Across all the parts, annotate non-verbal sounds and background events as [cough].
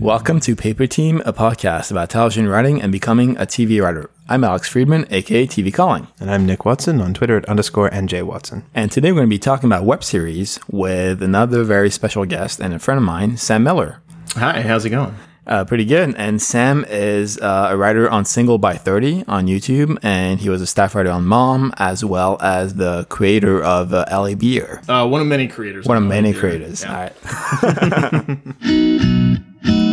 Welcome to Paper Team, a podcast about television writing and becoming a TV writer. I'm Alex Friedman, aka TV Calling. And I'm Nick Watson on Twitter at underscore NJ Watson. And today we're going to be talking about web series with another very special guest and a friend of mine, Sam Miller. Hi, how's it going? Uh, pretty good. And Sam is uh, a writer on Single by 30 on YouTube, and he was a staff writer on Mom, as well as the creator of uh, LA Beer. Uh, one of many creators. One of many creators. Yeah. All right. [laughs] [laughs]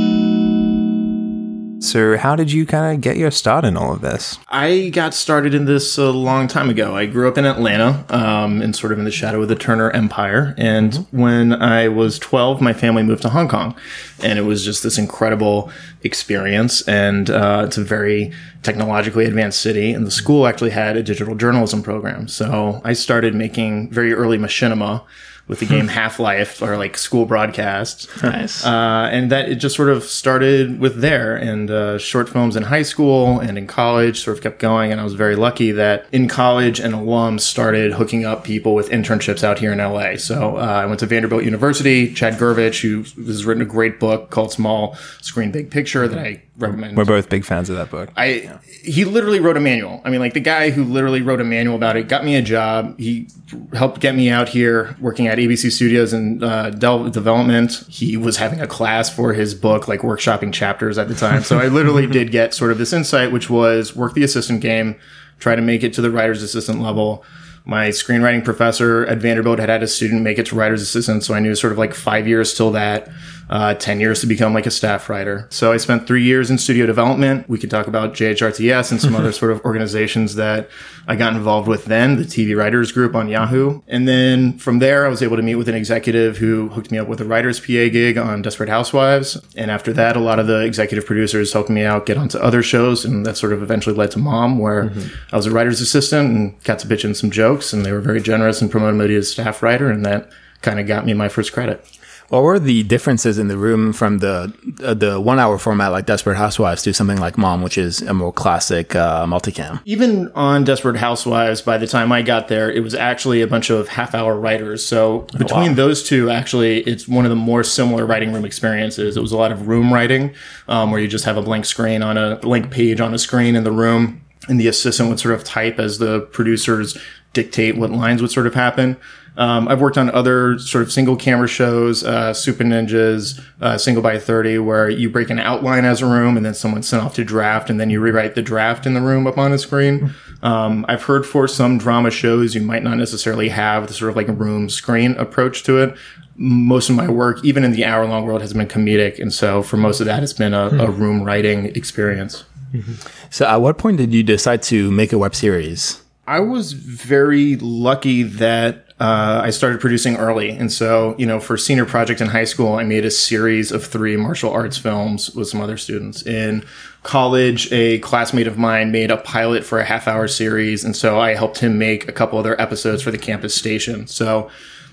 So, how did you kind of get your start in all of this? I got started in this a long time ago. I grew up in Atlanta, um, and sort of in the shadow of the Turner Empire. And mm-hmm. when I was 12, my family moved to Hong Kong, and it was just this incredible experience. And uh, it's a very technologically advanced city, and the school actually had a digital journalism program. So I started making very early machinima with the game [laughs] Half Life or like school broadcasts. Nice. Uh, and that it just sort of started with there and uh, short films in high school and in college sort of kept going. And I was very lucky that in college an alum started hooking up people with internships out here in LA. So uh, I went to Vanderbilt University. Chad Gervich, who has written a great book called Small Screen Big Picture that I recommend. We're both big fans of that book. I yeah. he literally wrote a manual. I mean, like the guy who literally wrote a manual about it got me a job. He helped get me out here working at ABC Studios in uh, development. He was having a class for his book, like workshopping chapters at the time. So I literally [laughs] did get sort of this insight, which was work the assistant game, try to make it to the writer's assistant level my screenwriting professor at Vanderbilt had had a student make it to writer's assistant. So I knew sort of like five years till that uh, 10 years to become like a staff writer. So I spent three years in studio development. We could talk about JHRTS and some other [laughs] sort of organizations that I got involved with then, the TV Writers Group on Yahoo. And then from there, I was able to meet with an executive who hooked me up with a writer's PA gig on Desperate Housewives. And after that, a lot of the executive producers helped me out get onto other shows. And that sort of eventually led to Mom, where mm-hmm. I was a writer's assistant and got to pitch in some jokes. And they were very generous and promoted me as staff writer. And that kind of got me my first credit. What were the differences in the room from the uh, the one hour format like Desperate Housewives to something like Mom, which is a more classic uh, multicam? Even on Desperate Housewives, by the time I got there, it was actually a bunch of half hour writers. So between oh, wow. those two, actually, it's one of the more similar writing room experiences. It was a lot of room writing, um, where you just have a blank screen on a blank page on a screen in the room, and the assistant would sort of type as the producers dictate what lines would sort of happen. Um, I've worked on other sort of single camera shows, uh, Super Ninjas, uh, Single by 30, where you break an outline as a room and then someone's sent off to draft and then you rewrite the draft in the room up on a screen. Um, I've heard for some drama shows, you might not necessarily have the sort of like room screen approach to it. Most of my work, even in the hour long world, has been comedic. And so for most of that, it's been a, a room writing experience. Mm-hmm. So at what point did you decide to make a web series? I was very lucky that uh, I started producing early. And so, you know, for senior project in high school, I made a series of three martial arts films with some other students. In college, a classmate of mine made a pilot for a half hour series. And so I helped him make a couple other episodes for the campus station. So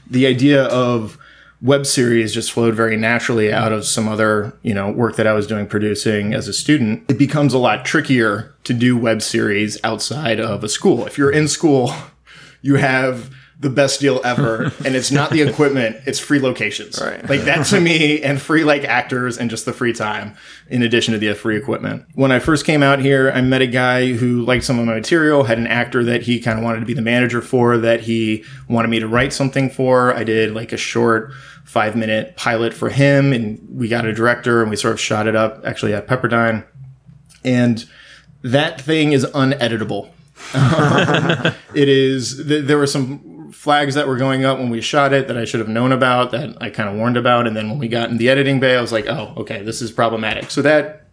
the idea of web series just flowed very naturally out of some other, you know, work that I was doing producing as a student. It becomes a lot trickier to do web series outside of a school. If you're in school, [laughs] you have the best deal ever. [laughs] and it's not the equipment, it's free locations. Right. Like that to me and free like actors and just the free time in addition to the free equipment. When I first came out here, I met a guy who liked some of my material, had an actor that he kind of wanted to be the manager for that he wanted me to write something for. I did like a short five minute pilot for him and we got a director and we sort of shot it up actually at Pepperdine. And that thing is uneditable. [laughs] it is, there were some flags that were going up when we shot it that I should have known about that I kind of warned about. And then when we got in the editing bay, I was like, oh, okay, this is problematic. So that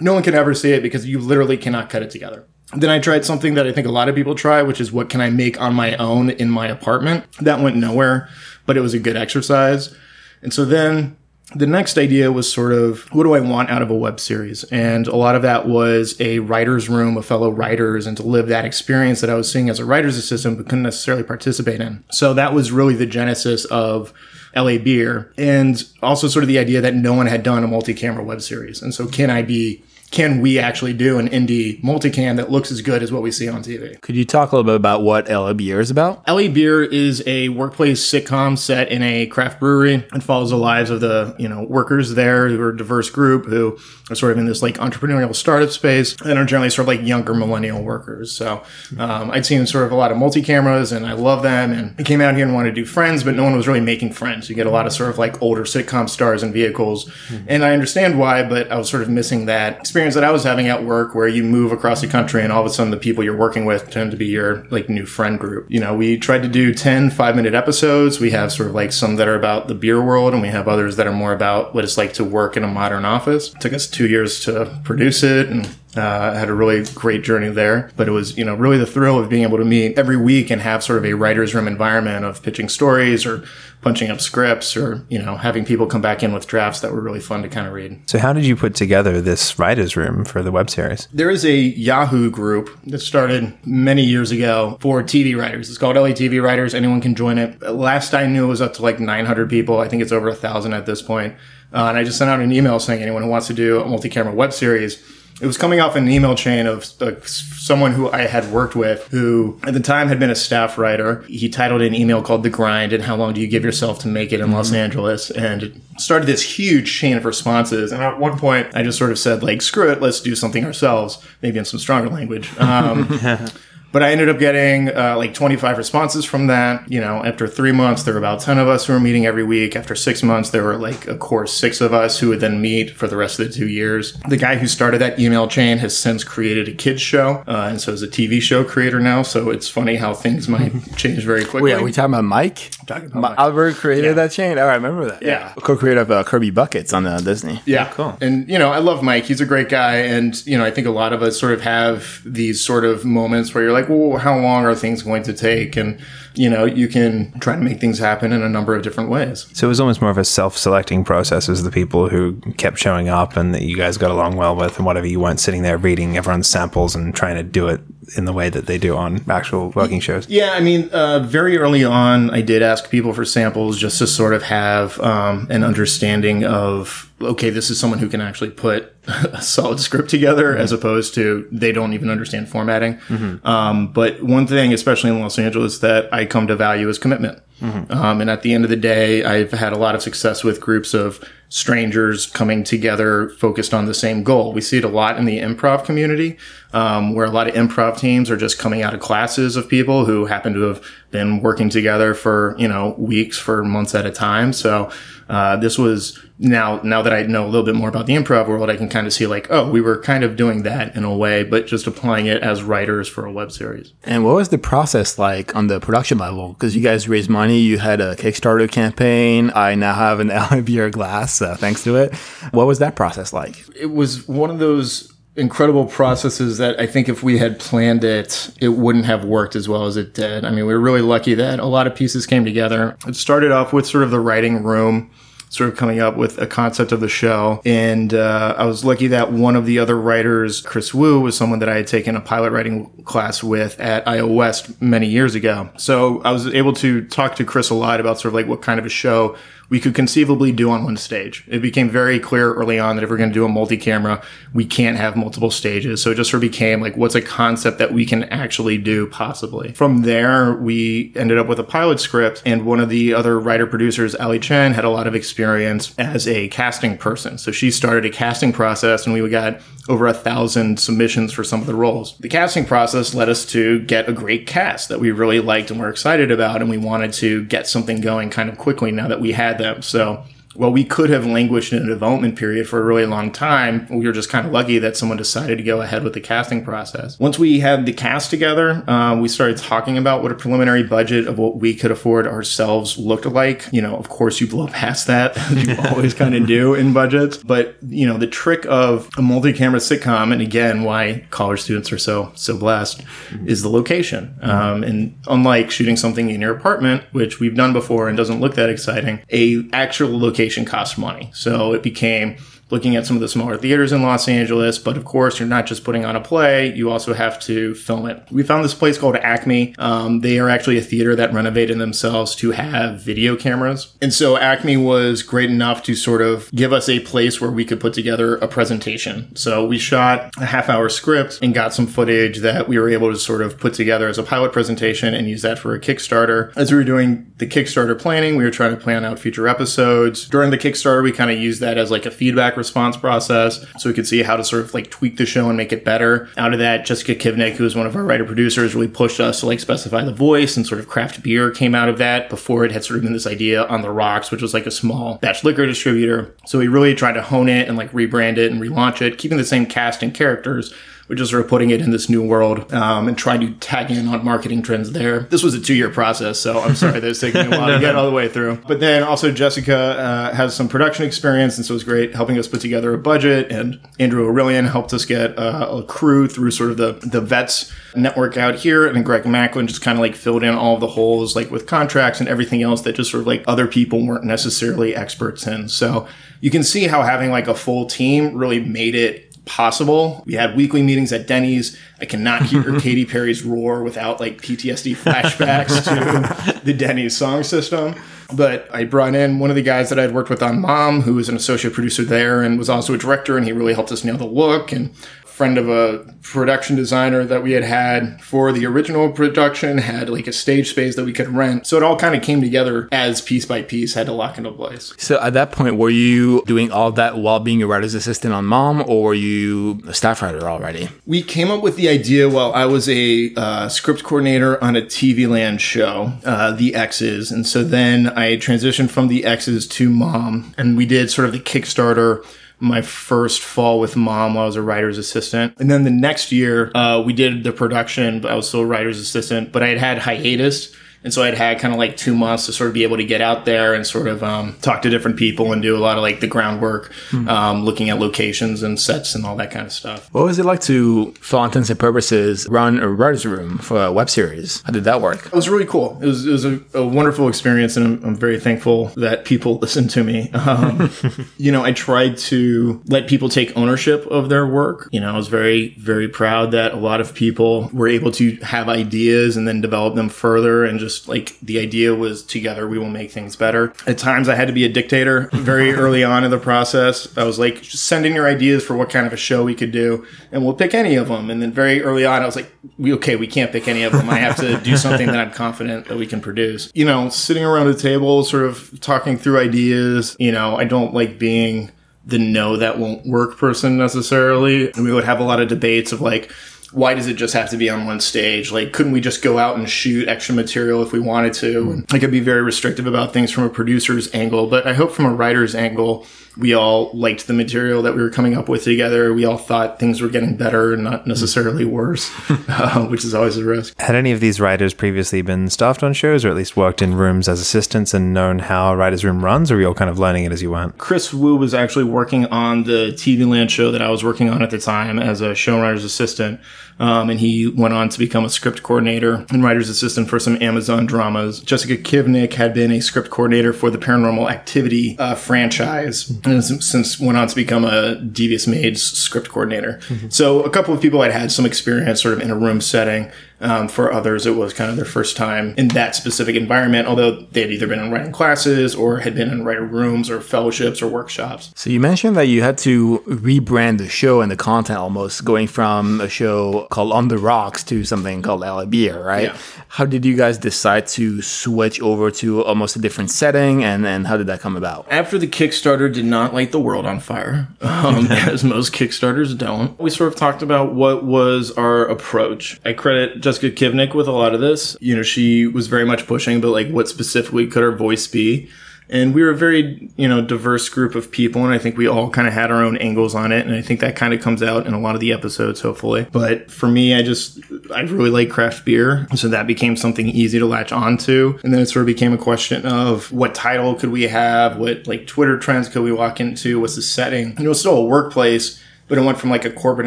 no one can ever see it because you literally cannot cut it together. Then I tried something that I think a lot of people try, which is what can I make on my own in my apartment? That went nowhere, but it was a good exercise. And so then the next idea was sort of what do I want out of a web series? And a lot of that was a writer's room of fellow writers and to live that experience that I was seeing as a writer's assistant, but couldn't necessarily participate in. So that was really the genesis of LA Beer and also sort of the idea that no one had done a multi camera web series. And so can I be can we actually do an indie multicam that looks as good as what we see on TV? Could you talk a little bit about what LA Beer is about? LA Beer is a workplace sitcom set in a craft brewery and follows the lives of the you know workers there who are a diverse group who are sort of in this like entrepreneurial startup space and are generally sort of like younger millennial workers. So um, I'd seen sort of a lot of multi cameras and I love them and I came out here and wanted to do friends, but no one was really making friends. You get a lot of sort of like older sitcom stars and vehicles, and I understand why, but I was sort of missing that experience that I was having at work where you move across the country and all of a sudden the people you're working with tend to be your like new friend group. You know, we tried to do 10 five minute episodes. We have sort of like some that are about the beer world and we have others that are more about what it's like to work in a modern office. It took us two years to produce it and uh, had a really great journey there, but it was you know really the thrill of being able to meet every week and have sort of a writers' room environment of pitching stories or punching up scripts or you know having people come back in with drafts that were really fun to kind of read. So, how did you put together this writers' room for the web series? There is a Yahoo group that started many years ago for TV writers. It's called LA TV Writers. Anyone can join it. Last I knew, it was up to like 900 people. I think it's over a thousand at this point. Uh, and I just sent out an email saying anyone who wants to do a multi-camera web series it was coming off an email chain of uh, someone who I had worked with who at the time had been a staff writer. He titled an email called The Grind and How Long Do You Give Yourself to Make It in mm-hmm. Los Angeles? And it started this huge chain of responses. And at one point, I just sort of said, like, screw it, let's do something ourselves, maybe in some stronger language. Um, [laughs] But I ended up getting uh, like 25 responses from that. You know, after three months, there were about 10 of us who were meeting every week. After six months, there were like a course six of us who would then meet for the rest of the two years. The guy who started that email chain has since created a kids show, uh, and so is a TV show creator now. So it's funny how things might [laughs] change very quickly. Wait, are we talking about Mike? I'm talking about Mike. Alber created yeah. that chain. Oh, I remember that. Yeah, co-creator of uh, Kirby Buckets on uh, Disney. Yeah, cool. And you know, I love Mike. He's a great guy, and you know, I think a lot of us sort of have these sort of moments where you're like, well, how long are things going to take? And, you know, you can try to make things happen in a number of different ways. So it was almost more of a self selecting process as the people who kept showing up and that you guys got along well with and whatever you weren't sitting there reading everyone's samples and trying to do it in the way that they do on actual working shows. Yeah, I mean, uh, very early on, I did ask people for samples just to sort of have um, an understanding of okay, this is someone who can actually put [laughs] a solid script together mm-hmm. as opposed to they don't even understand formatting. Mm-hmm. Um, but one thing, especially in Los Angeles, that I come to value is commitment. Mm-hmm. Um, and at the end of the day, I've had a lot of success with groups of strangers coming together focused on the same goal. We see it a lot in the improv community, um, where a lot of improv teams are just coming out of classes of people who happen to have been working together for, you know, weeks for months at a time. So, uh, this was now, now that I know a little bit more about the improv world, I can kind of see like, oh, we were kind of doing that in a way, but just applying it as writers for a web series. And what was the process like on the production level? Because you guys raised money, you had a Kickstarter campaign. I now have an [laughs] LBR glass uh, thanks to it. What was that process like? It was one of those incredible processes that I think if we had planned it, it wouldn't have worked as well as it did. I mean, we were really lucky that a lot of pieces came together. It started off with sort of the writing room sort of coming up with a concept of the show. And uh, I was lucky that one of the other writers, Chris Wu, was someone that I had taken a pilot writing class with at Iowa West many years ago. So I was able to talk to Chris a lot about sort of like what kind of a show we could conceivably do on one stage. It became very clear early on that if we're going to do a multi-camera, we can't have multiple stages. So it just sort of became like, what's a concept that we can actually do possibly? From there, we ended up with a pilot script and one of the other writer producers, Ali Chen, had a lot of experience as a casting person. So she started a casting process and we got over a thousand submissions for some of the roles. The casting process led us to get a great cast that we really liked and were excited about. And we wanted to get something going kind of quickly now that we had them. So well, we could have languished in a development period for a really long time. We were just kind of lucky that someone decided to go ahead with the casting process. Once we had the cast together, uh, we started talking about what a preliminary budget of what we could afford ourselves looked like. You know, of course, you blow past that, [laughs] you [laughs] always kind of do in budgets. But, you know, the trick of a multi camera sitcom, and again, why college students are so, so blessed, mm-hmm. is the location. Mm-hmm. Um, and unlike shooting something in your apartment, which we've done before and doesn't look that exciting, a actual location cost money. So it became looking at some of the smaller theaters in Los Angeles. But of course, you're not just putting on a play, you also have to film it. We found this place called Acme. Um, they are actually a theater that renovated themselves to have video cameras. And so Acme was great enough to sort of give us a place where we could put together a presentation. So we shot a half hour script and got some footage that we were able to sort of put together as a pilot presentation and use that for a Kickstarter. As we were doing the Kickstarter planning, we were trying to plan out future episodes. During the Kickstarter, we kind of used that as like a feedback response process so we could see how to sort of like tweak the show and make it better. Out of that, Jessica Kivnick, who was one of our writer producers, really pushed us to like specify the voice and sort of craft beer came out of that before it had sort of been this idea on the rocks, which was like a small batch liquor distributor. So we really tried to hone it and like rebrand it and relaunch it, keeping the same cast and characters, we're just sort of putting it in this new world um, and trying to tag in on marketing trends there. This was a two year process, so I'm sorry that it's taking me a [laughs] while to get all the way through. But then also Jessica uh, has some production experience, and so it was great helping us put together a budget. And Andrew Aurelian helped us get uh, a crew through sort of the the vets network out here, and Greg Macklin just kind of like filled in all the holes, like with contracts and everything else that just sort of like other people weren't necessarily experts in. So you can see how having like a full team really made it possible. We had weekly meetings at Denny's. I cannot hear [laughs] Katy Perry's roar without like PTSD flashbacks to [laughs] the Denny's song system. But I brought in one of the guys that I'd worked with on Mom, who was an associate producer there and was also a director, and he really helped us nail the look and friend of a production designer that we had had for the original production had like a stage space that we could rent. So it all kind of came together as piece by piece had to lock into place. So at that point were you doing all that while being a writer's assistant on mom or were you a staff writer already? We came up with the idea while i was a uh, script coordinator on a tv land show uh, the Exes. And so then i transitioned from the Exes to mom and we did sort of the kickstarter my first fall with mom while I was a writer's assistant. And then the next year, uh, we did the production, but I was still a writer's assistant, but I had had hiatus and so I'd had kind of like two months to sort of be able to get out there and sort of um, talk to different people and do a lot of like the groundwork, mm-hmm. um, looking at locations and sets and all that kind of stuff. What was it like to, for all intents and purposes, run a writer's room for a web series? How did that work? It was really cool. It was, it was a, a wonderful experience, and I'm, I'm, very thankful that people [laughs] listened to me. Um, [laughs] you know, I tried to let people take ownership of their work. You know, I was very, very proud that a lot of people were able to have ideas and then develop them further and just just like the idea was together we will make things better. At times I had to be a dictator very [laughs] early on in the process. I was like, just send in your ideas for what kind of a show we could do and we'll pick any of them. And then very early on I was like, we, okay, we can't pick any of them. I have to do [laughs] something that I'm confident that we can produce. You know, sitting around a table, sort of talking through ideas. You know, I don't like being the no that won't work person necessarily. And we would have a lot of debates of like, why does it just have to be on one stage? Like, couldn't we just go out and shoot extra material if we wanted to? And I could be very restrictive about things from a producer's angle, but I hope from a writer's angle, we all liked the material that we were coming up with together. We all thought things were getting better and not necessarily worse, [laughs] uh, which is always a risk. Had any of these writers previously been staffed on shows or at least worked in rooms as assistants and known how a writer's room runs, or were you all kind of learning it as you went? Chris Wu was actually working on the TV Land show that I was working on at the time as a showrunner's assistant. Um, and he went on to become a script coordinator and writer's assistant for some Amazon dramas. Jessica Kivnick had been a script coordinator for the Paranormal Activity uh, franchise and since went on to become a Devious Maids script coordinator. Mm-hmm. So a couple of people had had some experience sort of in a room setting. Um, for others, it was kind of their first time in that specific environment, although they had either been in writing classes or had been in writer rooms or fellowships or workshops. So you mentioned that you had to rebrand the show and the content almost, going from a show called On the Rocks to something called LA Beer, right? Yeah. How did you guys decide to switch over to almost a different setting, and, and how did that come about? After the Kickstarter did not light the world on fire, um, [laughs] as most Kickstarters don't, we sort of talked about what was our approach. I credit Jessica Kivnick with a lot of this. You know, she was very much pushing, but like, what specifically could her voice be? and we were a very you know diverse group of people and i think we all kind of had our own angles on it and i think that kind of comes out in a lot of the episodes hopefully. But for me i just i really like craft beer so that became something easy to latch onto. And then it sort of became a question of what title could we have? What like twitter trends could we walk into? What's the setting? You know it's still a workplace but it went from like a corporate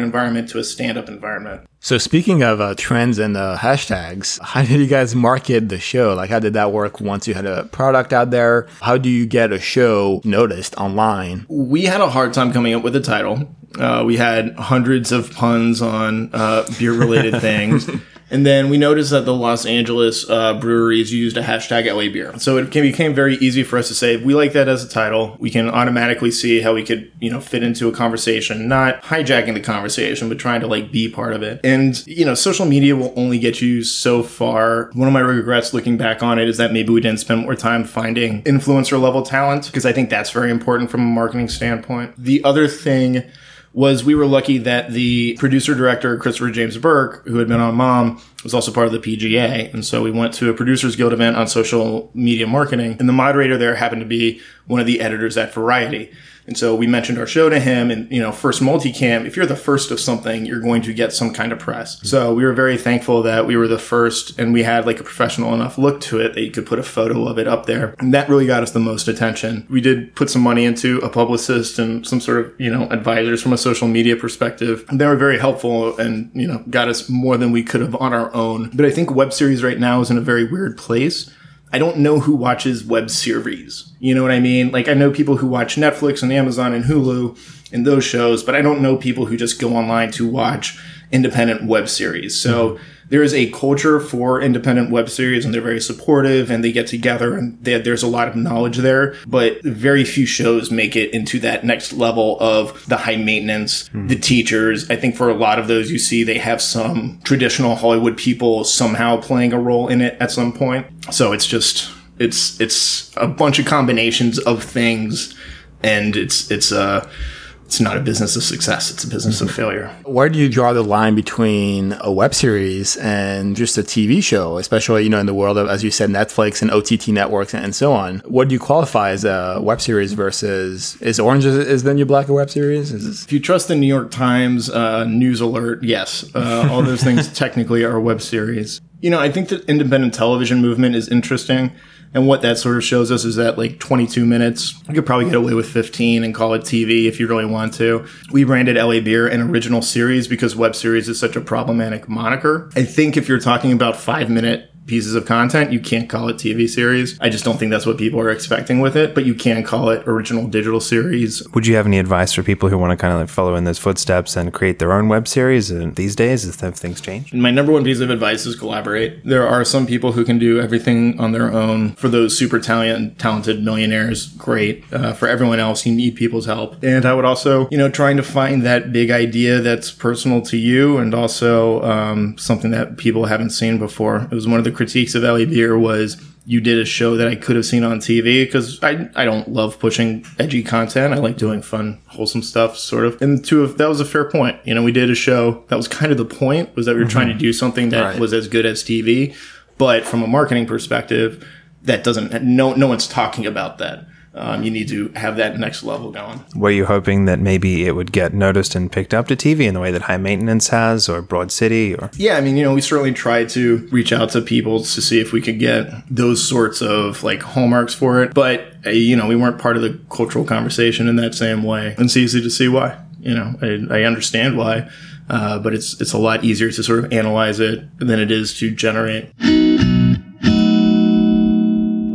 environment to a stand up environment. So speaking of uh, trends and uh, hashtags, how did you guys market the show? Like, how did that work once you had a product out there? How do you get a show noticed online? We had a hard time coming up with a title. Uh, we had hundreds of puns on uh, beer related [laughs] things. And then we noticed that the Los Angeles uh, breweries used a hashtag LA beer. So it became very easy for us to say, we like that as a title. We can automatically see how we could, you know, fit into a conversation, not hijacking the conversation, but trying to like be part of it. And, you know, social media will only get you so far. One of my regrets looking back on it is that maybe we didn't spend more time finding influencer level talent because I think that's very important from a marketing standpoint. The other thing was we were lucky that the producer director Christopher James Burke, who had been on Mom, was also part of the PGA, and so we went to a Producers Guild event on social media marketing, and the moderator there happened to be one of the editors at Variety. And so we mentioned our show to him and, you know, first multicam, if you're the first of something, you're going to get some kind of press. Mm-hmm. So we were very thankful that we were the first and we had like a professional enough look to it that you could put a photo of it up there. And that really got us the most attention. We did put some money into a publicist and some sort of, you know, advisors from a social media perspective. They were very helpful and, you know, got us more than we could have on our own. But I think web series right now is in a very weird place I don't know who watches web series. You know what I mean? Like I know people who watch Netflix and Amazon and Hulu and those shows, but I don't know people who just go online to watch independent web series. So mm-hmm there is a culture for independent web series and they're very supportive and they get together and they, there's a lot of knowledge there, but very few shows make it into that next level of the high maintenance, mm. the teachers. I think for a lot of those you see they have some traditional Hollywood people somehow playing a role in it at some point. So it's just, it's, it's a bunch of combinations of things and it's, it's, uh, it's not a business of success it's a business of failure. Where do you draw the line between a web series and just a tv show especially you know in the world of as you said netflix and ott networks and so on? What do you qualify as a web series versus is orange is, is the new black a web series? Is if you trust the new york times uh, news alert yes. Uh, all those things [laughs] technically are web series you know i think the independent television movement is interesting and what that sort of shows us is that like 22 minutes, you could probably get away with 15 and call it TV if you really want to. We branded LA Beer an original series because web series is such a problematic moniker. I think if you're talking about five minute pieces of content. You can't call it TV series. I just don't think that's what people are expecting with it, but you can call it original digital series. Would you have any advice for people who want to kind of like follow in those footsteps and create their own web series and these days have things changed? My number one piece of advice is collaborate. There are some people who can do everything on their own. For those super talented, talented millionaires, great. Uh, for everyone else, you need people's help. And I would also, you know, trying to find that big idea that's personal to you and also um, something that people haven't seen before. It was one of the critiques of LA Beer was you did a show that I could have seen on TV because I, I don't love pushing edgy content. I like doing fun, wholesome stuff, sort of. And two of that was a fair point. You know, we did a show that was kind of the point was that we were mm-hmm. trying to do something that right. was as good as TV, but from a marketing perspective, that doesn't no no one's talking about that um, you need to have that next level going. Were you hoping that maybe it would get noticed and picked up to TV in the way that High Maintenance has, or Broad City, or? Yeah, I mean, you know, we certainly tried to reach out to people to see if we could get those sorts of like hallmarks for it, but uh, you know, we weren't part of the cultural conversation in that same way. And it's easy to see why. You know, I, I understand why, uh, but it's it's a lot easier to sort of analyze it than it is to generate.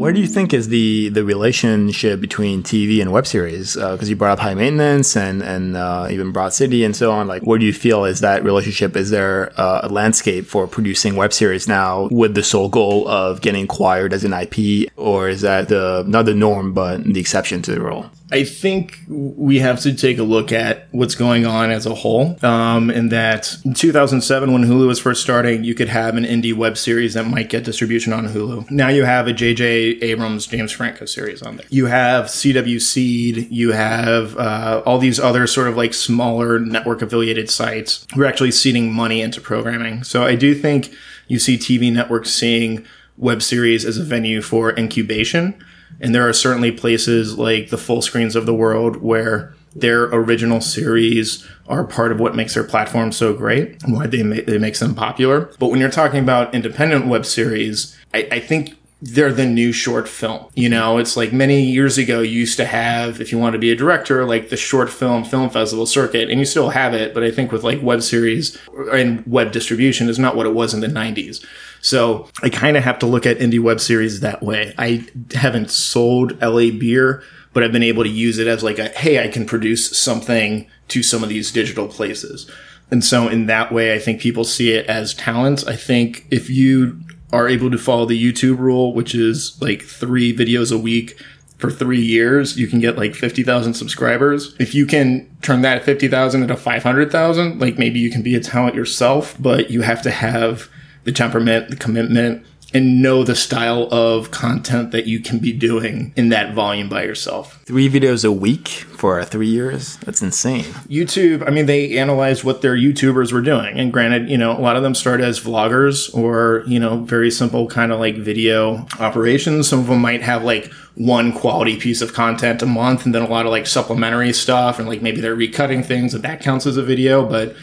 Where do you think is the the relationship between TV and web series? Because uh, you brought up High Maintenance and and uh, even Broad City and so on. Like, where do you feel is that relationship? Is there uh, a landscape for producing web series now with the sole goal of getting acquired as an IP, or is that the not the norm but the exception to the rule? I think we have to take a look at what's going on as a whole. Um, in that in 2007, when Hulu was first starting, you could have an indie web series that might get distribution on Hulu. Now you have a J.J. Abrams, James Franco series on there. You have CW Seed. You have uh, all these other sort of like smaller network affiliated sites who are actually seeding money into programming. So I do think you see TV networks seeing web series as a venue for incubation and there are certainly places like the full screens of the world where their original series are part of what makes their platform so great and why they, ma- they makes them popular. But when you're talking about independent web series, I, I think they're the new short film. You know, it's like many years ago, you used to have, if you want to be a director, like the short film film festival circuit, and you still have it, but I think with like web series and web distribution is not what it was in the 90s. So I kind of have to look at indie web series that way. I haven't sold LA beer, but I've been able to use it as like a, hey, I can produce something to some of these digital places. And so in that way, I think people see it as talent. I think if you are able to follow the YouTube rule, which is like three videos a week for three years, you can get like 50,000 subscribers. If you can turn that 50,000 into 500,000, like maybe you can be a talent yourself, but you have to have the temperament, the commitment, and know the style of content that you can be doing in that volume by yourself. Three videos a week for three years? That's insane. YouTube, I mean, they analyzed what their YouTubers were doing. And granted, you know, a lot of them start as vloggers or, you know, very simple kind of like video operations. Some of them might have like one quality piece of content a month and then a lot of like supplementary stuff and like maybe they're recutting things and that counts as a video. But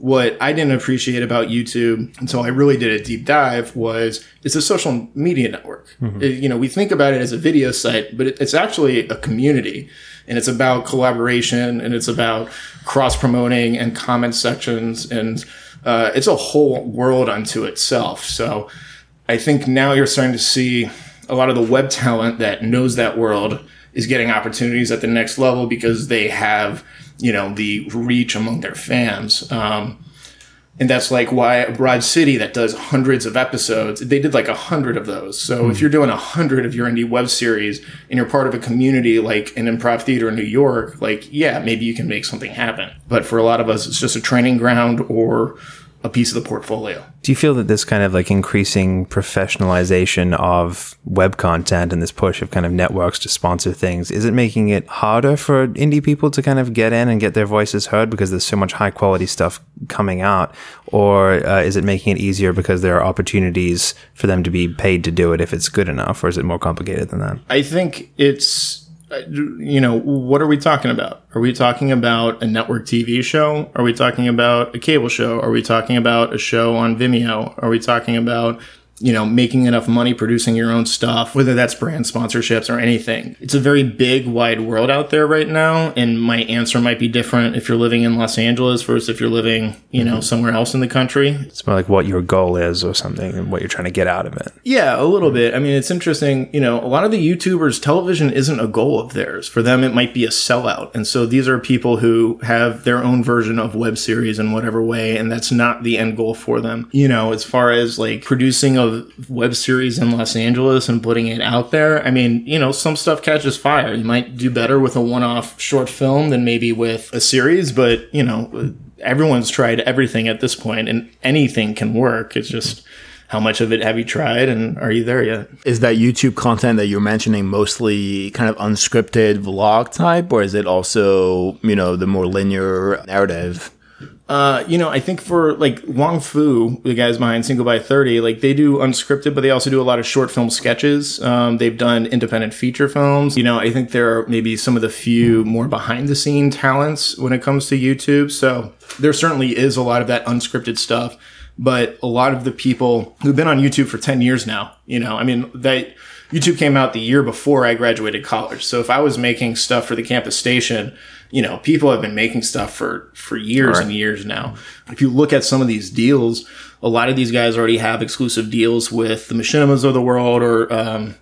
what I didn't appreciate about YouTube until I really did a deep dive was it's a social media network. Mm-hmm. It, you know, we think about it as a video site, but it, it's actually a community and it's about collaboration and it's about cross promoting and comment sections and uh, it's a whole world unto itself. So I think now you're starting to see a lot of the web talent that knows that world is getting opportunities at the next level because they have you know the reach among their fans. Um, and that's like why Broad City that does hundreds of episodes. They did like a hundred of those. So mm. if hmm. you're doing a hundred of your indie web series and you're part of a community like an improv theater in New York, like yeah, maybe you can make something happen. But for a lot of us, it's just a training ground or a piece of the portfolio. Do you feel that this kind of like increasing professionalization of web content and this push of kind of networks to sponsor things, is it making it harder for indie people to kind of get in and get their voices heard because there's so much high quality stuff coming out? Or uh, is it making it easier because there are opportunities for them to be paid to do it if it's good enough? Or is it more complicated than that? I think it's Uh, you know, what are we talking about? Are we talking about a network TV show? Are we talking about a cable show? Are we talking about a show on Vimeo? Are we talking about you know, making enough money producing your own stuff, whether that's brand sponsorships or anything. It's a very big, wide world out there right now. And my answer might be different if you're living in Los Angeles versus if you're living, you know, mm-hmm. somewhere else in the country. It's more like what your goal is or something and what you're trying to get out of it. Yeah, a little bit. I mean, it's interesting. You know, a lot of the YouTubers, television isn't a goal of theirs. For them, it might be a sellout. And so these are people who have their own version of web series in whatever way. And that's not the end goal for them. You know, as far as like producing a web series in Los Angeles and putting it out there, I mean, you know, some stuff catches fire. You might do better with a one off short film than maybe with a series, but, you know, everyone's tried everything at this point and anything can work. It's just how much of it have you tried and are you there yet? Is that YouTube content that you're mentioning mostly kind of unscripted vlog type, or is it also, you know, the more linear narrative? Uh, you know, I think for like Wong Fu, the guys behind Single by 30, like they do unscripted, but they also do a lot of short film sketches. Um, they've done independent feature films. You know, I think there are maybe some of the few more behind the scene talents when it comes to YouTube. So there certainly is a lot of that unscripted stuff. But a lot of the people who've been on YouTube for 10 years now, you know, I mean, that YouTube came out the year before I graduated college. So if I was making stuff for the campus station, you know, people have been making stuff for, for years right. and years now. If you look at some of these deals, a lot of these guys already have exclusive deals with the machinimas of the world or, um,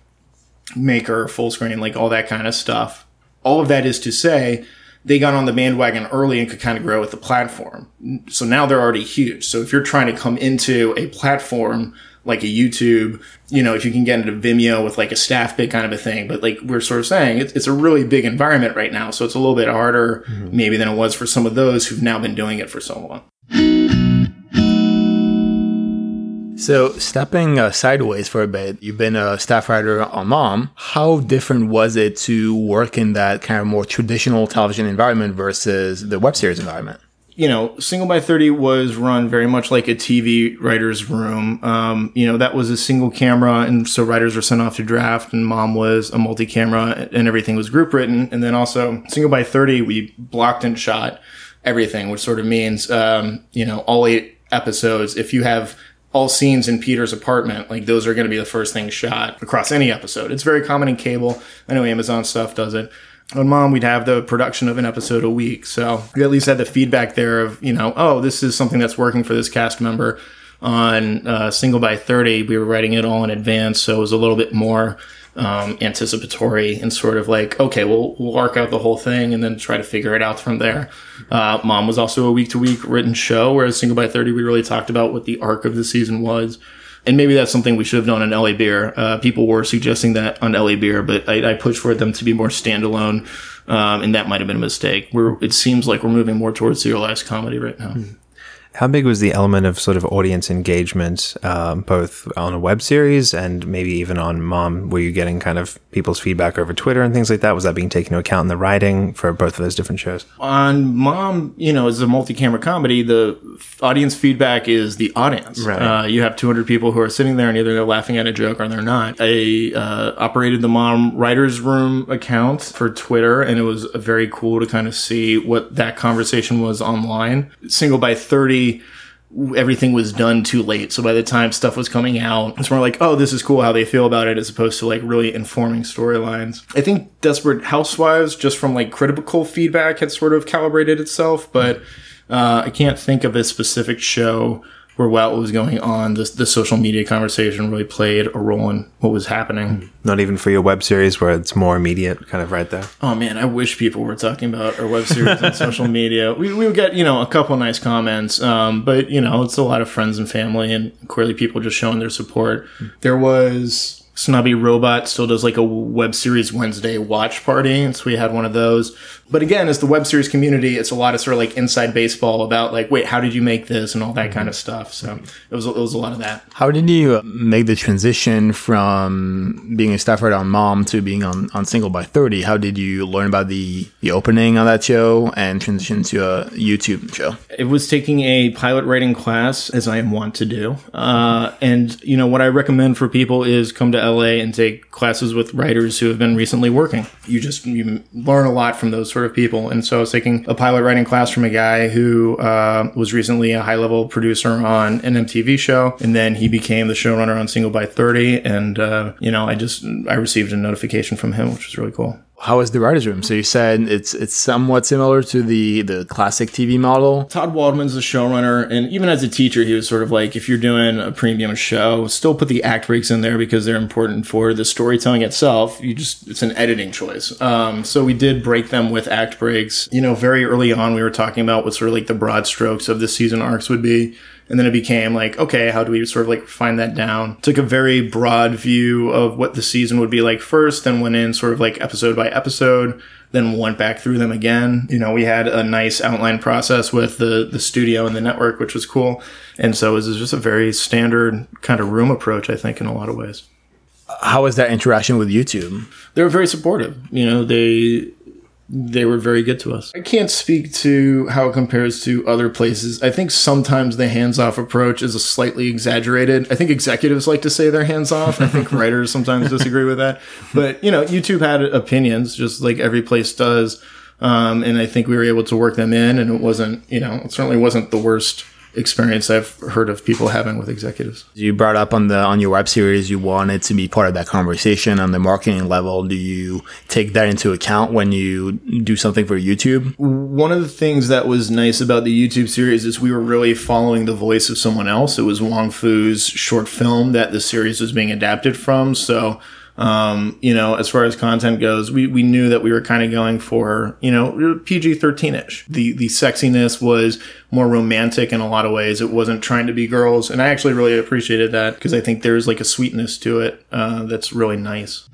maker, Full Screen, like all that kind of stuff. All of that is to say, they got on the bandwagon early and could kind of grow with the platform. So now they're already huge. So if you're trying to come into a platform like a YouTube, you know, if you can get into Vimeo with like a staff bit kind of a thing. But like we're sort of saying, it's, it's a really big environment right now. So it's a little bit harder mm-hmm. maybe than it was for some of those who've now been doing it for so long. So, stepping uh, sideways for a bit, you've been a staff writer on Mom. How different was it to work in that kind of more traditional television environment versus the web series environment? You know, Single by 30 was run very much like a TV writer's room. Um, you know, that was a single camera. And so writers were sent off to draft and mom was a multi camera and everything was group written. And then also Single by 30, we blocked and shot everything, which sort of means, um, you know, all eight episodes. If you have all scenes in Peter's apartment, like those are going to be the first things shot across any episode. It's very common in cable. I know Amazon stuff does it. On Mom, we'd have the production of an episode a week. So we at least had the feedback there of, you know, oh, this is something that's working for this cast member. On uh, Single by 30, we were writing it all in advance. So it was a little bit more um, anticipatory and sort of like, okay, we'll, we'll arc out the whole thing and then try to figure it out from there. Uh, Mom was also a week to week written show, whereas Single by 30, we really talked about what the arc of the season was. And maybe that's something we should have done on LA Beer. Uh, people were suggesting that on LA Beer, but I, I pushed for them to be more standalone. Um, and that might have been a mistake. We're, it seems like we're moving more towards serialized comedy right now. Mm. How big was the element of sort of audience engagement, um, both on a web series and maybe even on Mom? Were you getting kind of people's feedback over Twitter and things like that? Was that being taken into account in the writing for both of those different shows? On Mom, you know, as a multi-camera comedy, the audience feedback is the audience. Right. Uh, you have 200 people who are sitting there and either they're laughing at a joke or they're not. I uh, operated the Mom Writers Room account for Twitter, and it was very cool to kind of see what that conversation was online. Single by 30 everything was done too late. So by the time stuff was coming out, it's more like, oh, this is cool how they feel about it as opposed to like really informing storylines. I think Desperate Housewives, just from like critical feedback, had sort of calibrated itself, but uh, I can't think of a specific show where what was going on, the, the social media conversation really played a role in what was happening. Not even for your web series where it's more immediate, kind of right there. Oh man, I wish people were talking about our web series on [laughs] social media. We, we would get, you know, a couple nice comments, um, but, you know, it's a lot of friends and family and clearly people just showing their support. There was Snobby Robot still does like a web series Wednesday watch party. And so we had one of those. But again, as the web series community, it's a lot of sort of like inside baseball about like, wait, how did you make this and all that mm-hmm. kind of stuff. So it was, it was a lot of that. How did you make the transition from being a staff writer on Mom to being on, on Single by 30? How did you learn about the, the opening on that show and transition to a YouTube show? It was taking a pilot writing class as I am wont to do. Uh, and you know, what I recommend for people is come to LA and take classes with writers who have been recently working. You just you learn a lot from those sort of people. And so I was taking a pilot writing class from a guy who uh, was recently a high level producer on an MTV show, and then he became the showrunner on Single by Thirty. And uh, you know, I just I received a notification from him, which was really cool how is the writers' room? So you said it's it's somewhat similar to the the classic TV model. Todd Waldman's the showrunner, and even as a teacher, he was sort of like, if you're doing a premium show, still put the act breaks in there because they're important for the storytelling itself. You just it's an editing choice. Um, so we did break them with act breaks. You know, very early on, we were talking about what sort of like the broad strokes of the season arcs would be. And then it became like, okay, how do we sort of like find that down? Took a very broad view of what the season would be like first, then went in sort of like episode by episode, then went back through them again. You know, we had a nice outline process with the, the studio and the network, which was cool. And so it was just a very standard kind of room approach, I think, in a lot of ways. How was that interaction with YouTube? They were very supportive. You know, they they were very good to us. I can't speak to how it compares to other places. I think sometimes the hands off approach is a slightly exaggerated. I think executives like to say they're hands off. I think [laughs] writers sometimes disagree with that. But, you know, YouTube had opinions just like every place does. Um, and I think we were able to work them in and it wasn't, you know, it certainly wasn't the worst experience I've heard of people having with executives. You brought up on the on your web series you wanted to be part of that conversation on the marketing level. Do you take that into account when you do something for YouTube? One of the things that was nice about the YouTube series is we were really following the voice of someone else. It was Wong Fu's short film that the series was being adapted from. So um, you know, as far as content goes, we, we knew that we were kind of going for, you know, PG 13 ish. The, the sexiness was more romantic in a lot of ways. It wasn't trying to be girls. And I actually really appreciated that because I think there's like a sweetness to it uh, that's really nice.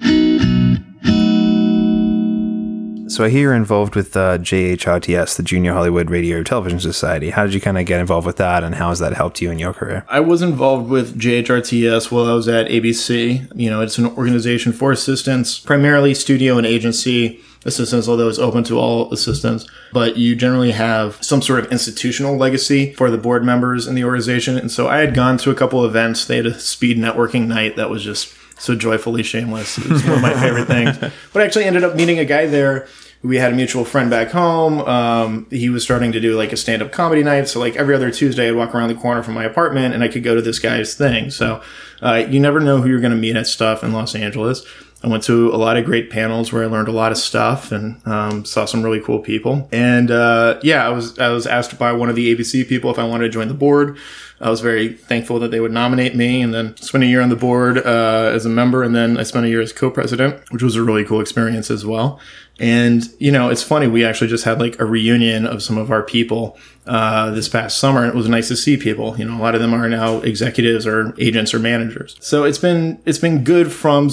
So I hear you're involved with uh, JHRTS, the Junior Hollywood Radio Television Society. How did you kind of get involved with that, and how has that helped you in your career? I was involved with JHRTS while I was at ABC. You know, it's an organization for assistants, primarily studio and agency assistants, although it's open to all assistants. But you generally have some sort of institutional legacy for the board members in the organization. And so I had gone to a couple events. They had a speed networking night that was just so joyfully shameless. It was one of my favorite things. [laughs] But I actually ended up meeting a guy there we had a mutual friend back home. Um, he was starting to do like a stand up comedy night. So like every other Tuesday, I'd walk around the corner from my apartment and I could go to this guy's thing. So uh, you never know who you're going to meet at stuff in Los Angeles. I went to a lot of great panels where I learned a lot of stuff and um, saw some really cool people. And uh, yeah, I was I was asked by one of the ABC people if I wanted to join the board. I was very thankful that they would nominate me, and then spent a year on the board uh, as a member, and then I spent a year as co-president, which was a really cool experience as well. And you know, it's funny. We actually just had like a reunion of some of our people uh, this past summer. And it was nice to see people. You know, a lot of them are now executives or agents or managers. So it's been it's been good from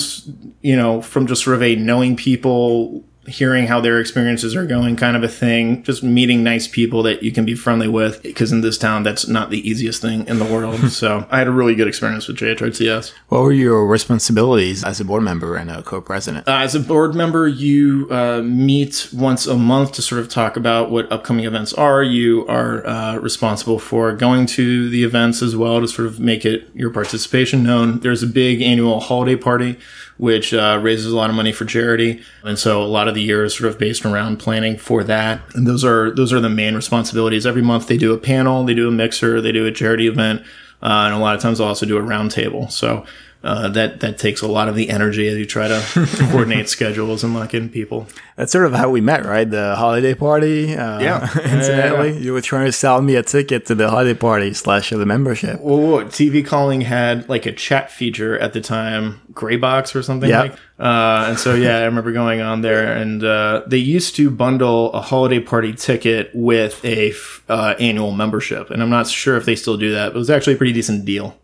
you know from just sort of a knowing people hearing how their experiences are going kind of a thing. Just meeting nice people that you can be friendly with because in this town that's not the easiest thing in the world. [laughs] So i had a really good experience with jhrts what were your responsibilities as a board member and a co-president? Uh, as a board member you uh, meet once a month to sort of talk about what upcoming events are. You are uh, responsible for going to the events as well to sort of make it your participation known. There's a big annual holiday party which uh, raises a lot of money for charity. And so a lot of the year is sort of based around planning for that. And those are those are the main responsibilities. Every month they do a panel, they do a mixer, they do a charity event, uh, and a lot of times they'll also do a roundtable. So uh, that that takes a lot of the energy as you try to [laughs] coordinate schedules and lock in people. That's sort of how we met, right? The holiday party. Uh, yeah. [laughs] incidentally, yeah, yeah. you were trying to sell me a ticket to the holiday party slash the membership. Well, TV calling had like a chat feature at the time, gray box or something yep. like. Uh, and so yeah, I remember going on there, and uh, they used to bundle a holiday party ticket with a uh, annual membership, and I'm not sure if they still do that. But it was actually a pretty decent deal.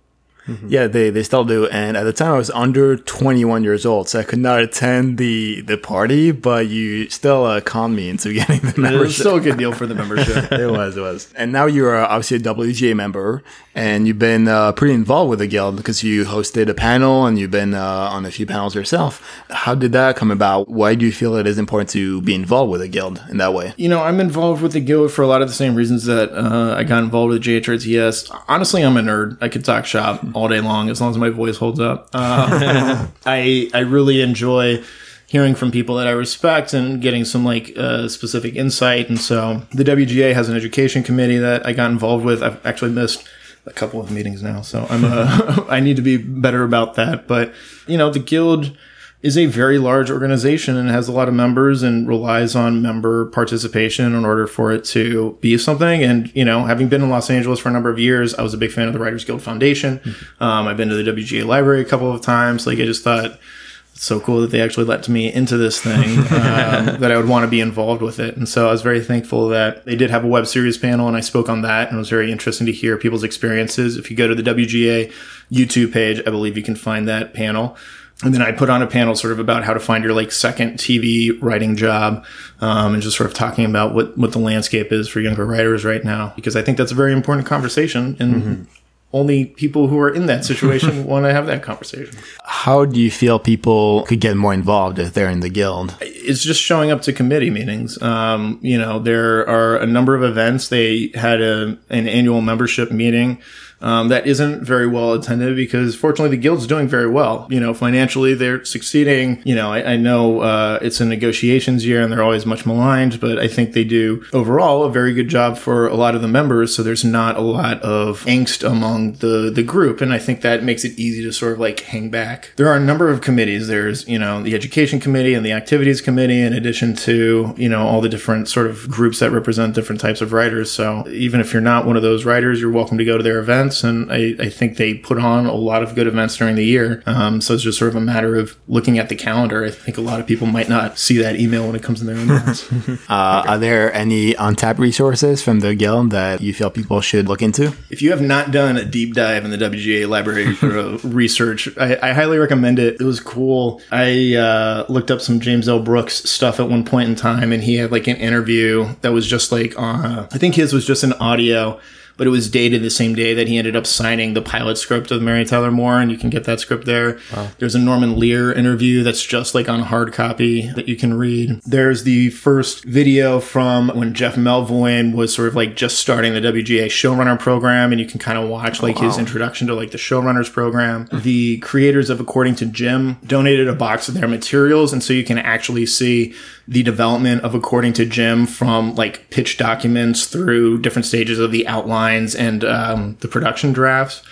Mm-hmm. Yeah, they, they still do. And at the time, I was under 21 years old, so I could not attend the, the party, but you still uh, conned me into [laughs] getting the membership. It was still a good deal for the membership. [laughs] it was, it was. And now you're obviously a WGA member, and you've been uh, pretty involved with the guild because you hosted a panel and you've been uh, on a few panels yourself. How did that come about? Why do you feel it is important to be involved with the guild in that way? You know, I'm involved with the guild for a lot of the same reasons that uh, I got involved with JHRTS. Honestly, I'm a nerd. I could talk shop all day long as long as my voice holds up. Uh, [laughs] I I really enjoy hearing from people that I respect and getting some like uh, specific insight. And so the WGA has an education committee that I got involved with. I've actually missed a couple of meetings now, so I'm uh, [laughs] I need to be better about that. But you know, the guild is a very large organization and has a lot of members and relies on member participation in order for it to be something. And, you know, having been in Los Angeles for a number of years, I was a big fan of the Writers Guild Foundation. Mm-hmm. Um, I've been to the WGA library a couple of times. Like, I just thought, it's so cool that they actually let me into this thing [laughs] um, that I would want to be involved with it. And so I was very thankful that they did have a web series panel and I spoke on that and it was very interesting to hear people's experiences. If you go to the WGA YouTube page, I believe you can find that panel and then I put on a panel sort of about how to find your like second TV writing job, um, and just sort of talking about what what the landscape is for younger writers right now, because I think that's a very important conversation, and mm-hmm. only people who are in that situation [laughs] want to have that conversation. How do you feel people could get more involved if they're in the guild? It's just showing up to committee meetings. Um, you know, there are a number of events. They had a, an annual membership meeting um, that isn't very well attended because fortunately the guild's doing very well. You know, financially they're succeeding. You know, I, I know uh, it's a negotiations year and they're always much maligned, but I think they do overall a very good job for a lot of the members. So there's not a lot of angst among the the group, and I think that makes it easy to sort of like hang back. There are a number of committees. There's you know the education committee and the activities committee, in addition to you know all the different sort of groups that represent different types of writers. So even if you're not one of those writers, you're welcome to go to their events events, and I, I think they put on a lot of good events during the year. Um, so it's just sort of a matter of looking at the calendar. I think a lot of people might not see that email when it comes in their inbox. [laughs] uh, are there any untapped resources from the guild that you feel people should look into? If you have not done a deep dive in the WGA library [laughs] for research, I, I, highly recommend it. It was cool. I uh, looked up some James L. Brooks stuff at one point in time, and he had like an interview that was just like, uh, I think his was just an audio but it was dated the same day that he ended up signing the pilot script of Mary Tyler Moore, and you can get that script there. Wow. There's a Norman Lear interview that's just like on hard copy that you can read. There's the first video from when Jeff Melvoin was sort of like just starting the WGA showrunner program, and you can kind of watch like wow. his introduction to like the showrunners program. the creators of According to Jim donated a box of their materials, and so you can actually see the development of According to Jim from like pitch documents through different stages of the outlines and um, the production drafts.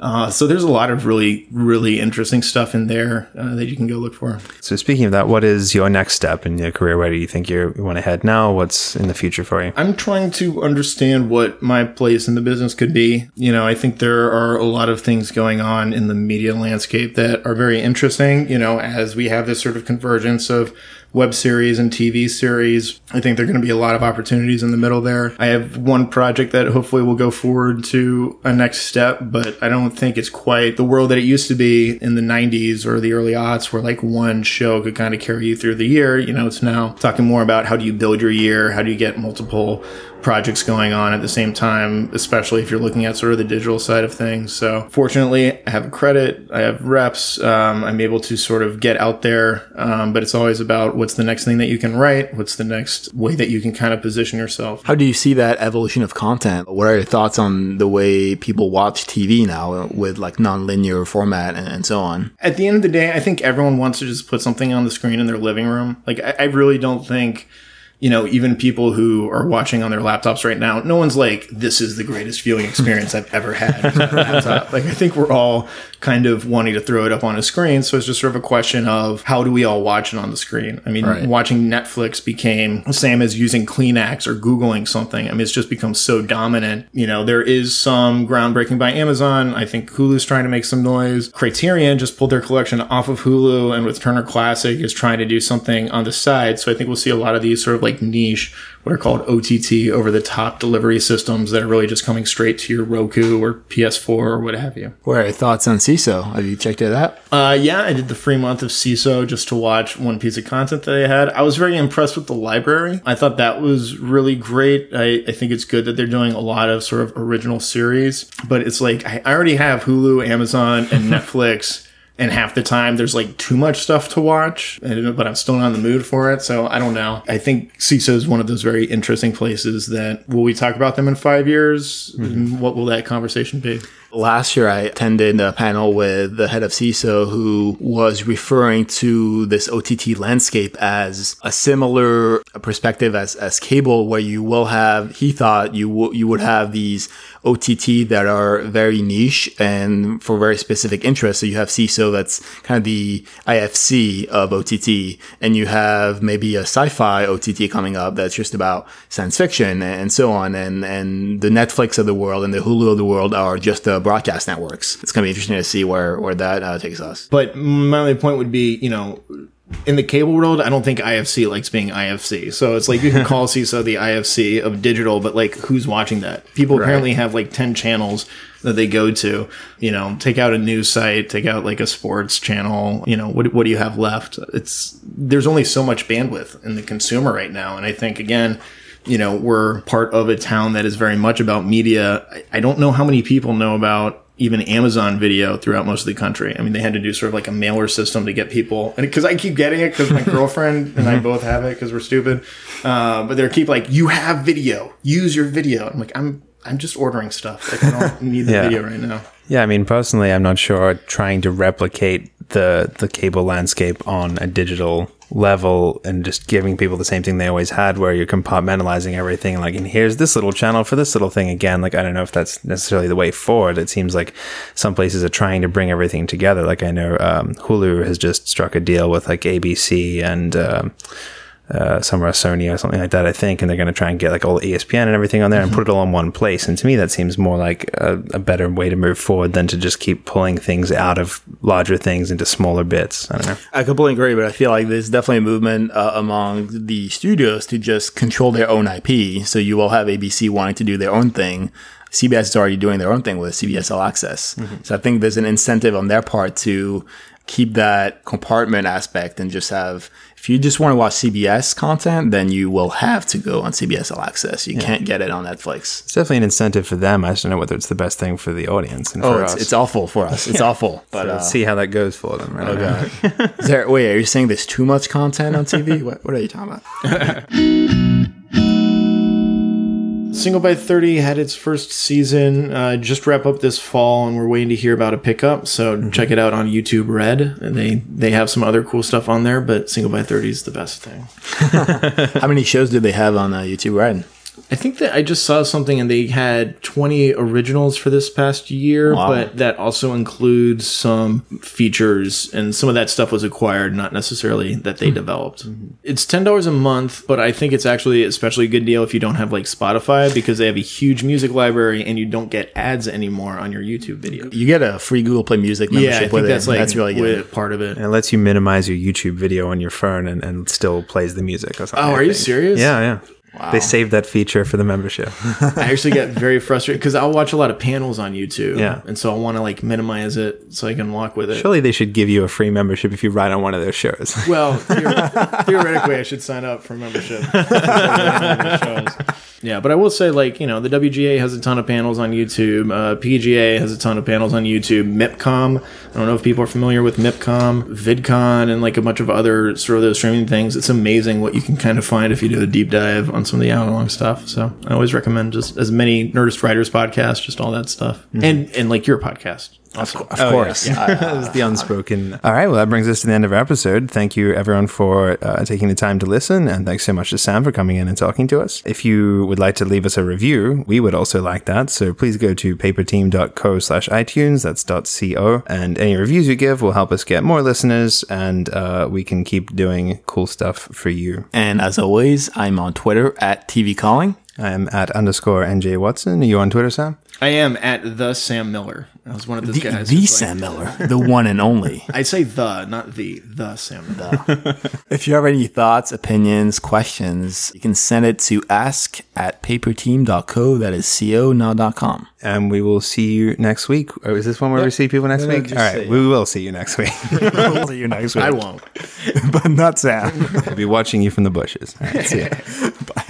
Uh, so there's a lot of really, really interesting stuff in there uh, that you can go look for. So speaking of that, what is your next step in your career? Where do you think you want to head now? What's in the future for you? I'm trying to understand what my place in the business could be. You know, I think there are a lot of things going on in the media landscape that are very interesting. You know, as we have this sort of convergence of web series and TV series. I think there are going to be a lot of opportunities in the middle there. I have one project that hopefully will go forward to a next step, but I don't think it's quite the world that it used to be in the 90s or the early aughts where like one show could kind of carry you through the year. You know, it's now talking more about how do you build your year? How do you get multiple projects going on at the same time, especially if you're looking at sort of the digital side of things. So fortunately, I have credit, I have reps, um, I'm able to sort of get out there, um, but it's always about what's the next thing that you can write, what's the next way that you can kind of position yourself. How do you see that evolution of content? What are your thoughts on the way people watch TV now with like non-linear format and, and so on? At the end of the day, I think everyone wants to just put something on the screen in their living room. Like I, I really don't think you know, even people who are watching on their laptops right now, no one's like, this is the greatest viewing experience I've ever had. [laughs] like, I think we're all kind of wanting to throw it up on a screen. So it's just sort of a question of how do we all watch it on the screen? I mean, right. watching Netflix became the same as using Kleenex or Googling something. I mean, it's just become so dominant. You know, there is some groundbreaking by Amazon. I think Hulu's trying to make some noise. Criterion just pulled their collection off of Hulu and with Turner Classic is trying to do something on the side. So I think we'll see a lot of these sort of like niche what are called OTT over the top delivery systems that are really just coming straight to your Roku or PS4 or what have you. What are your thoughts on Seeso? Have you checked it out? Uh, yeah, I did the free month of Seeso just to watch one piece of content that they had. I was very impressed with the library. I thought that was really great. I, I think it's good that they're doing a lot of sort of original series, but it's like I already have Hulu, Amazon, and [laughs] Netflix and half the time there's like too much stuff to watch but i'm still not in the mood for it so i don't know. I think Seeso is one of those very interesting places that will we talk about them in five years? Mm-hmm. what will that conversation be? Last year, I attended a panel with the head of Seeso who was referring to this OTT landscape as a similar perspective as, as cable, where you will have, he thought you, w- you would have these OTT that are very niche and for very specific interests. So you have Seeso that's kind of the IFC of OTT, and you have maybe a sci-fi OTT coming up that's just about science fiction and so on. And, and the Netflix of the world and the Hulu of the world are just a broadcast networks. It's going to be interesting to see where where that uh, takes us. But my only point would be, you know, in the cable world, I don't think IFC likes being IFC. So it's like you can call [laughs] Seeso the IFC of digital, but like who's watching that? People right. apparently have like 10 channels that they go to. You know, take out a news site, take out like a sports channel. You know, what, what do you have left? It's, there's only so much bandwidth in the consumer right now. And I think, again, you know, we're part of a town that is very much about media. I, don't know how many people know about even Amazon video throughout most of the country. I mean, they had to do sort of like a mailer system to get people, and because I keep getting it because my [laughs] girlfriend and I mm-hmm. both have it because we're stupid. Uh, but they're keep like, you have video, use your video. I'm like, I'm I'm just ordering stuff. Like I don't need the [laughs] yeah. video right now. Yeah, I mean, personally, I'm not sure trying to replicate the the cable landscape on a digital level and just giving people the same thing they always had where you're compartmentalizing everything like and here's this little channel for this little thing again. Like i don't know if that's necessarily the way forward. It seems like some places are trying to bring everything together. Like i know um, hulu has just struck a deal with like abc and um, uh, somewhere Sony or something like that, I think, and they're going to try and get like all the ESPN and everything on there and mm-hmm. put it all in one place. And to me, that seems more like a, a, better way to move forward than to just keep pulling things out of larger things into smaller bits. I don't know. I completely agree, but I feel like there's definitely a movement uh, among the studios to just control their own IP. So you will have ABC wanting to do their own thing. CBS is already doing their own thing with CBS All Access. Mm-hmm. So I think there's an incentive on their part to keep that compartment aspect and just have if you just want to watch CBS content, then you will have to go on CBS All Access. You can't get it on Netflix. It's definitely an incentive for them. I just don't know whether it's the best thing for the audience and Oh, it's, it's awful for us. It's awful. But So uh, let's see how that goes for them. Right? God. [laughs] Is there, wait, are you saying there's too much content on TV? what, what are you talking about? [laughs] Single by 30 had its first season uh, just wrap up this fall, and we're waiting to hear about a pickup. So check it out on YouTube Red. And they they have some other cool stuff on there, but Single by 30 is the best thing. [laughs] How many shows do they have on uh, YouTube Red? I think that I just saw something, and they had 20 originals for this past year, Wow. but that also includes some features, and some of that stuff was acquired, not necessarily that they hmm. developed. Hmm. It's ten dollars a month, but I think it's actually especially a good deal if you don't have like Spotify because they have a huge music library, and you don't get ads anymore on your YouTube video. You get a free Google Play Music membership Yeah, I think with that's it. like that's really good. part of it. And it lets you minimize your YouTube video on your phone and, and still plays the music or something. Oh, are you serious? Yeah, yeah. They saved that feature for the membership. [laughs] I actually get very frustrated because I'll watch a lot of panels on YouTube, Yeah. and so I want to like minimize it so I can walk with it. Surely they should give you a free membership if you write on one of their shows. [laughs] Well, theor- [laughs] theoretically, I should sign up for membership. yeah, but I will say, like, you know, the WGA has a ton of panels on YouTube. Uh, PGA has a ton of panels on YouTube. MIPCOM, I don't know if people are familiar with MIPCOM, VidCon, and like a bunch of other sort of those streaming things. It's amazing what you can kind of find if you do a deep dive on some of the hour long stuff. So I always recommend just as many Nerdist Writers podcasts, just all that stuff, mm-hmm. and and like your podcast. Also. Of course. Yeah. [laughs] That was the unspoken. All right. Well, that brings us to the end of our episode. Thank you, everyone, for uh, taking the time to listen. And thanks so much to Sam for coming in and talking to us. If you would like to leave us a review, we would also like that. So please go to paperteam.co slash iTunes. That's .co. And any reviews you give will help us get more listeners and uh, we can keep doing cool stuff for you. And as always, I'm on Twitter at TV Calling. I'm at underscore NJ Watson. Are you on Twitter, Sam? I am at the Sam Miller. I was one of those The, guys. the who's like- Sam Miller, the one and only. [laughs] I'd say the, not the, the Sam Miller. If you have any thoughts, opinions, questions, you can send it to ask at paperteam.co. That is co, not .com. And we will see you next week. Oh, is this one where we see people next No, no, week? just All right. say- We will see you next week. [laughs] We'll see you next [laughs] week. I won't. but not Sam. I'll be watching you from the bushes. All right, see ya. Bye.